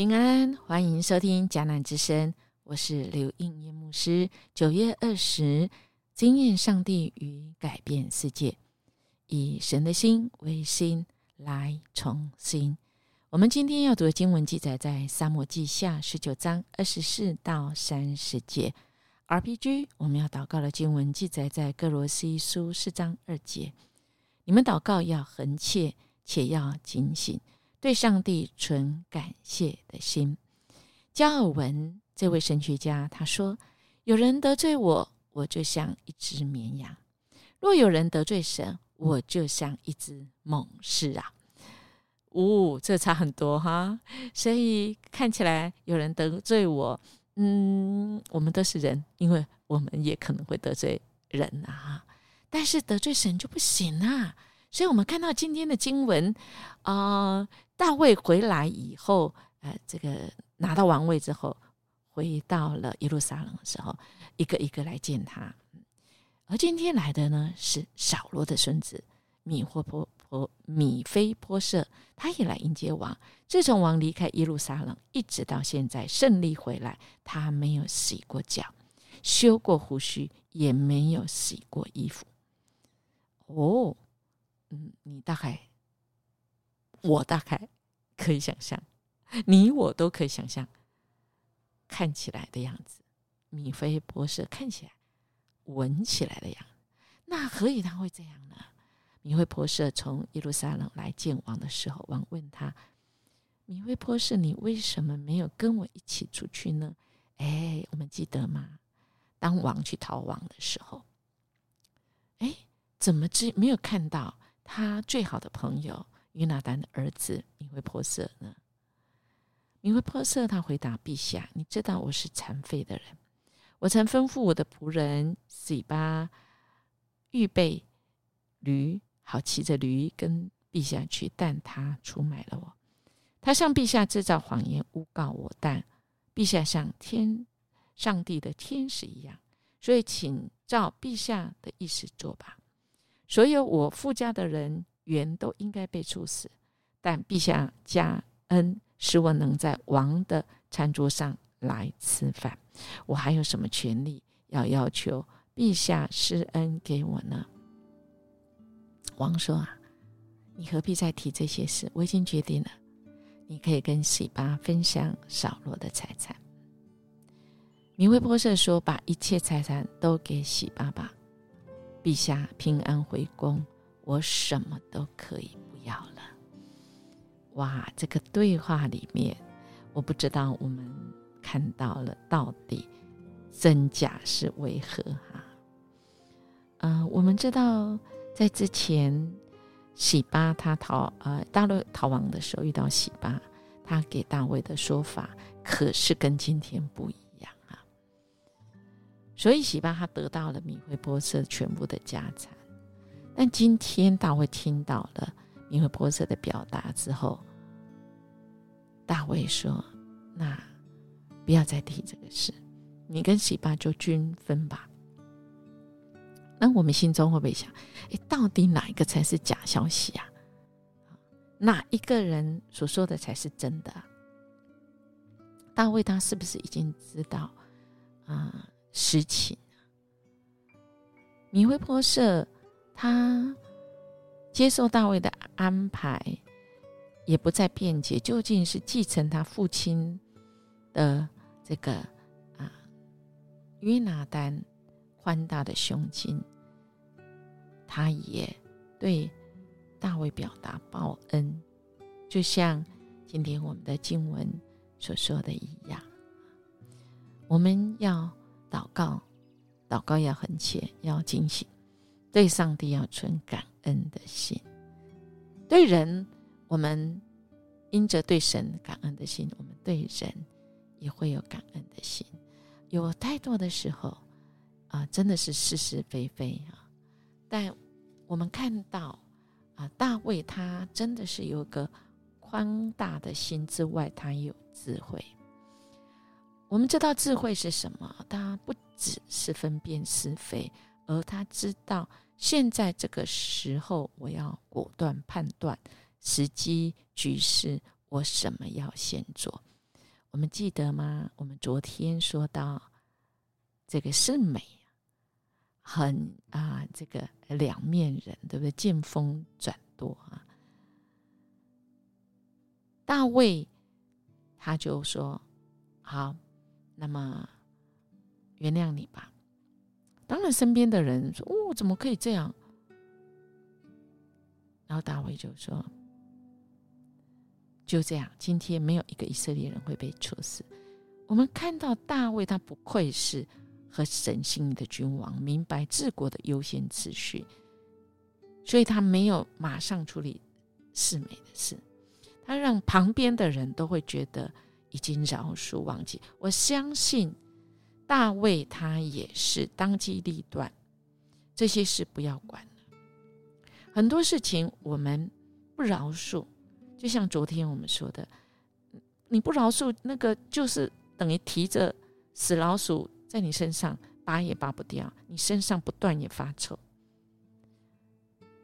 平安，欢迎收听迦南之声，我是刘应叶牧师。九月二十，经验上帝与改变世界，以神的心为心来重新。我们今天要读的经文记载在沙漠记下十九章二十四到三十节。RPG，我们要祷告的经文记载在哥罗西书四章二节。你们祷告要恒切，且要警醒。对上帝存感谢的心。加尔文这位神学家他说：“有人得罪我，我就像一只绵羊；若有人得罪神，我就像一只猛狮啊！”呜，这差很多哈。所以看起来有人得罪我，嗯，我们都是人，因为我们也可能会得罪人啊。但是得罪神就不行啊。所以我们看到今天的经文啊。大卫回来以后，呃，这个拿到王位之后，回到了耶路撒冷的时候，一个一个来见他。而今天来的呢，是扫罗的孙子米霍波波米菲波设，他也来迎接王。自从王离开耶路撒冷，一直到现在胜利回来，他没有洗过脚，修过胡须，也没有洗过衣服。哦，大概。我大概可以想象，你我都可以想象看起来的样子。米菲博士看起来、闻起来的样子，那何以他会这样呢？米菲博士从耶路撒冷来见王的时候，王问他：“米菲博士，你为什么没有跟我一起出去呢？”哎，我们记得吗？当王去逃亡的时候，哎，怎么知没有看到他最好的朋友？约拿丹的儿子米会破色呢？米会破色，他回答陛下：“你知道我是残废的人，我曾吩咐我的仆人洗巴预备驴，好骑着驴跟陛下去，但他出卖了我。他向陛下制造谎言，诬告我，但陛下像天上帝的天使一样，所以请照陛下的意思做吧。所有我附家的人。”原都应该被处死，但陛下加恩，使我能在王的餐桌上来吃饭。我还有什么权利要要求陛下施恩给我呢？王说：“啊，你何必再提这些事？我已经决定了，你可以跟喜巴分享扫罗的财产。”明威波设说：“把一切财产都给喜巴吧，陛下平安回宫。”我什么都可以不要了。哇，这个对话里面，我不知道我们看到了到底真假是为何哈？嗯，我们知道在之前喜巴他逃呃大陆逃亡的时候遇到喜巴，他给大卫的说法可是跟今天不一样。所以喜巴他得到了米会波色全部的家产。但今天大卫听到了米和波色的表达之后，大卫说：“那不要再提这个事，你跟喜巴就均分吧。”那我们心中会不会想：“哎，到底哪一个才是假消息啊？哪一个人所说的才是真的？”大卫他是不是已经知道啊实情？米会波设。他接受大卫的安排，也不再辩解，究竟是继承他父亲的这个啊约拿丹宽大的胸襟，他也对大卫表达报恩，就像今天我们的经文所说的一样，我们要祷告，祷告要很切，要警醒。对上帝要存感恩的心，对人，我们因着对神感恩的心，我们对人也会有感恩的心。有太多的时候啊，真的是是是非非啊。但我们看到啊，大卫他真的是有个宽大的心之外，他有智慧。我们知道智慧是什么？他不只是分辨是非。而他知道，现在这个时候，我要果断判断时机局势，我什么要先做。我们记得吗？我们昨天说到这个是美，很啊，这个两面人，对不对？见风转舵啊。大卫他就说：“好，那么原谅你吧。”当然，身边的人说：“哦，怎么可以这样？”然后大卫就说：“就这样，今天没有一个以色列人会被处死。”我们看到大卫，他不愧是和神心意的君王，明白治国的优先次序，所以他没有马上处理世美的事。他让旁边的人都会觉得已经饶恕忘记。我相信大卫他也是当机立断，这些事不要管了。很多事情我们不饶恕，就像昨天我们说的，你不饶恕，那个就是等于提着死老鼠在你身上拔也拔不掉，你身上不断也发臭。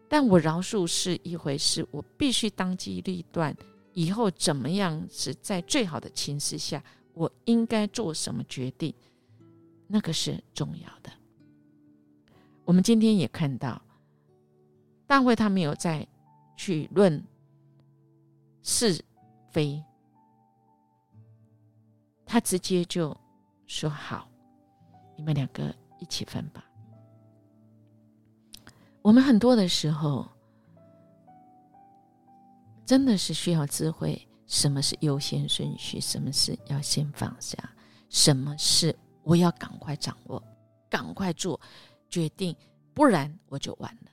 但我饶恕是一回事，我必须当机立断。以后怎么样是在最好的情势下，我应该做什么决定？那个是重要的。我们今天也看到，大卫他没有再去论是非，他直接就说：“好，你们两个一起分吧。”我们很多的时候。真的是需要智慧，什么是优先顺序？什么是要先放下？什么是我要赶快掌握、赶快做决定？不然我就完了。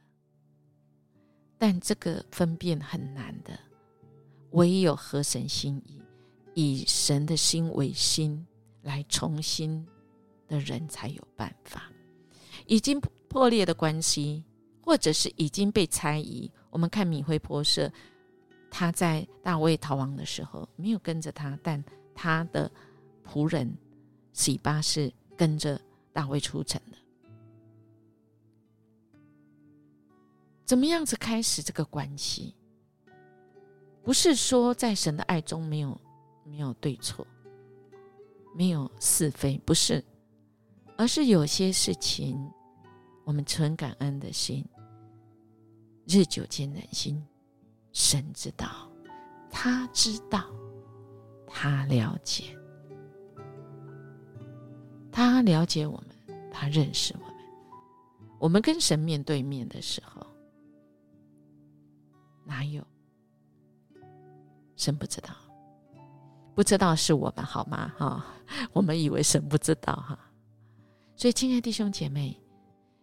但这个分辨很难的，唯有合神心意，以神的心为心来重新的人才有办法。已经破裂的关系，或者是已经被猜疑，我们看米灰婆舍。他在大卫逃亡的时候没有跟着他，但他的仆人洗巴是跟着大卫出城的。怎么样子开始这个关系？不是说在神的爱中没有没有对错，没有是非，不是，而是有些事情，我们存感恩的心，日久见人心。神知道，他知道，他了解，他了解我们，他认识我们。我们跟神面对面的时候，哪有神不知道？不知道是我们好吗？哈，我们以为神不知道哈。所以，亲爱弟兄姐妹，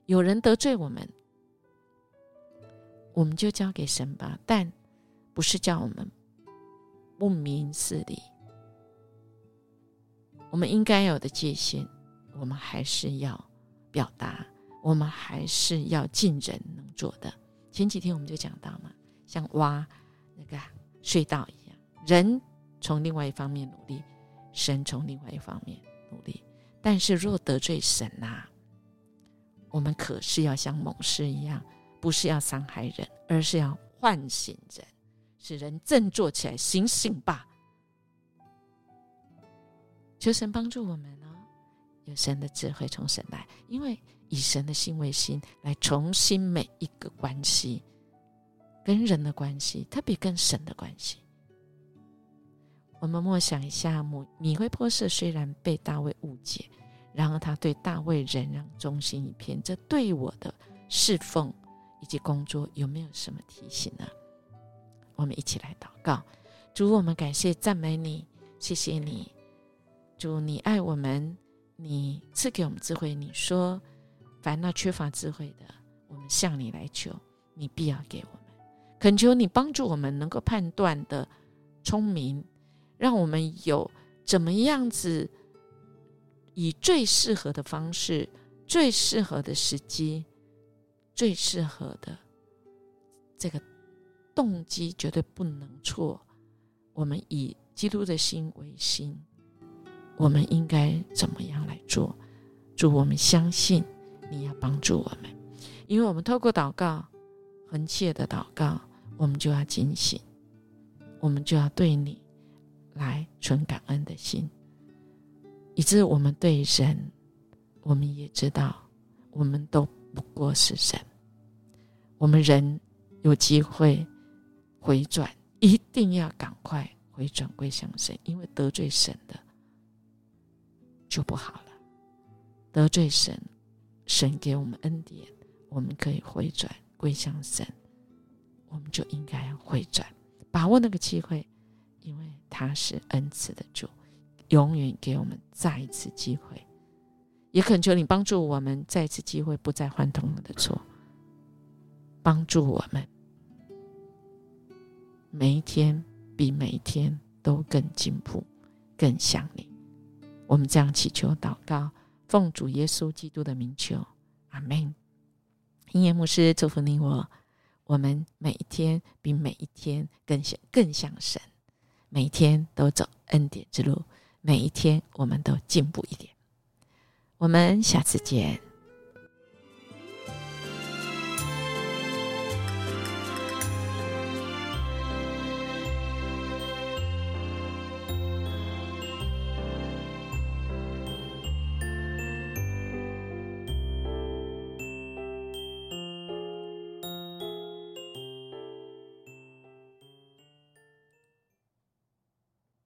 有人得罪我们，我们就交给神吧。但不是叫我们不明事理，我们应该有的界限，我们还是要表达，我们还是要尽人能做的。前几天我们就讲到嘛，像挖那个隧道一样，人从另外一方面努力，神从另外一方面努力。但是若得罪神呐，我们可是要像猛狮一样，不是要伤害人，而是要唤醒人。使人振作起来，醒醒吧！求神帮助我们呢，有神的智慧从神来，因为以神的心为心，来重新每一个关系，跟人的关系，特别跟神的关系。我们默想一下，米米灰波设虽然被大卫误解，然而他对大卫仍然忠心一片。这对我的侍奉以及工作有没有什么提醒呢？我们一起来祷告，主，我们感谢赞美你，谢谢你，主，你爱我们，你赐给我们智慧。你说，凡那缺乏智慧的，我们向你来求，你必要给我们。恳求你帮助我们能够判断的聪明，让我们有怎么样子以最适合的方式、最适合的时机、最适合的这个。动机绝对不能错。我们以基督的心为心，我们应该怎么样来做？主，我们相信你要帮助我们，因为我们透过祷告，恒切的祷告，我们就要警醒，我们就要对你来存感恩的心，以致我们对人，我们也知道，我们都不过是人。我们人有机会回转，一定要赶快回转归向神，因为得罪神的就不好了。得罪神，神给我们恩典，我们可以回转归向神，我们就应该回转，把握那个机会。因为他是恩赐的主，永远给我们再一次机会，也恳求你帮助我们再一次机会，不再犯同样的错，帮助我们每一天比每一天都更进步，更像你。我们这样祈求祷告，奉主耶稣基督的名求，阿门。音乐牧师祝福你我，我们每一天比每一天更像更像神。每一天都走恩典之路，每一天我们都进步一点。我们下次见。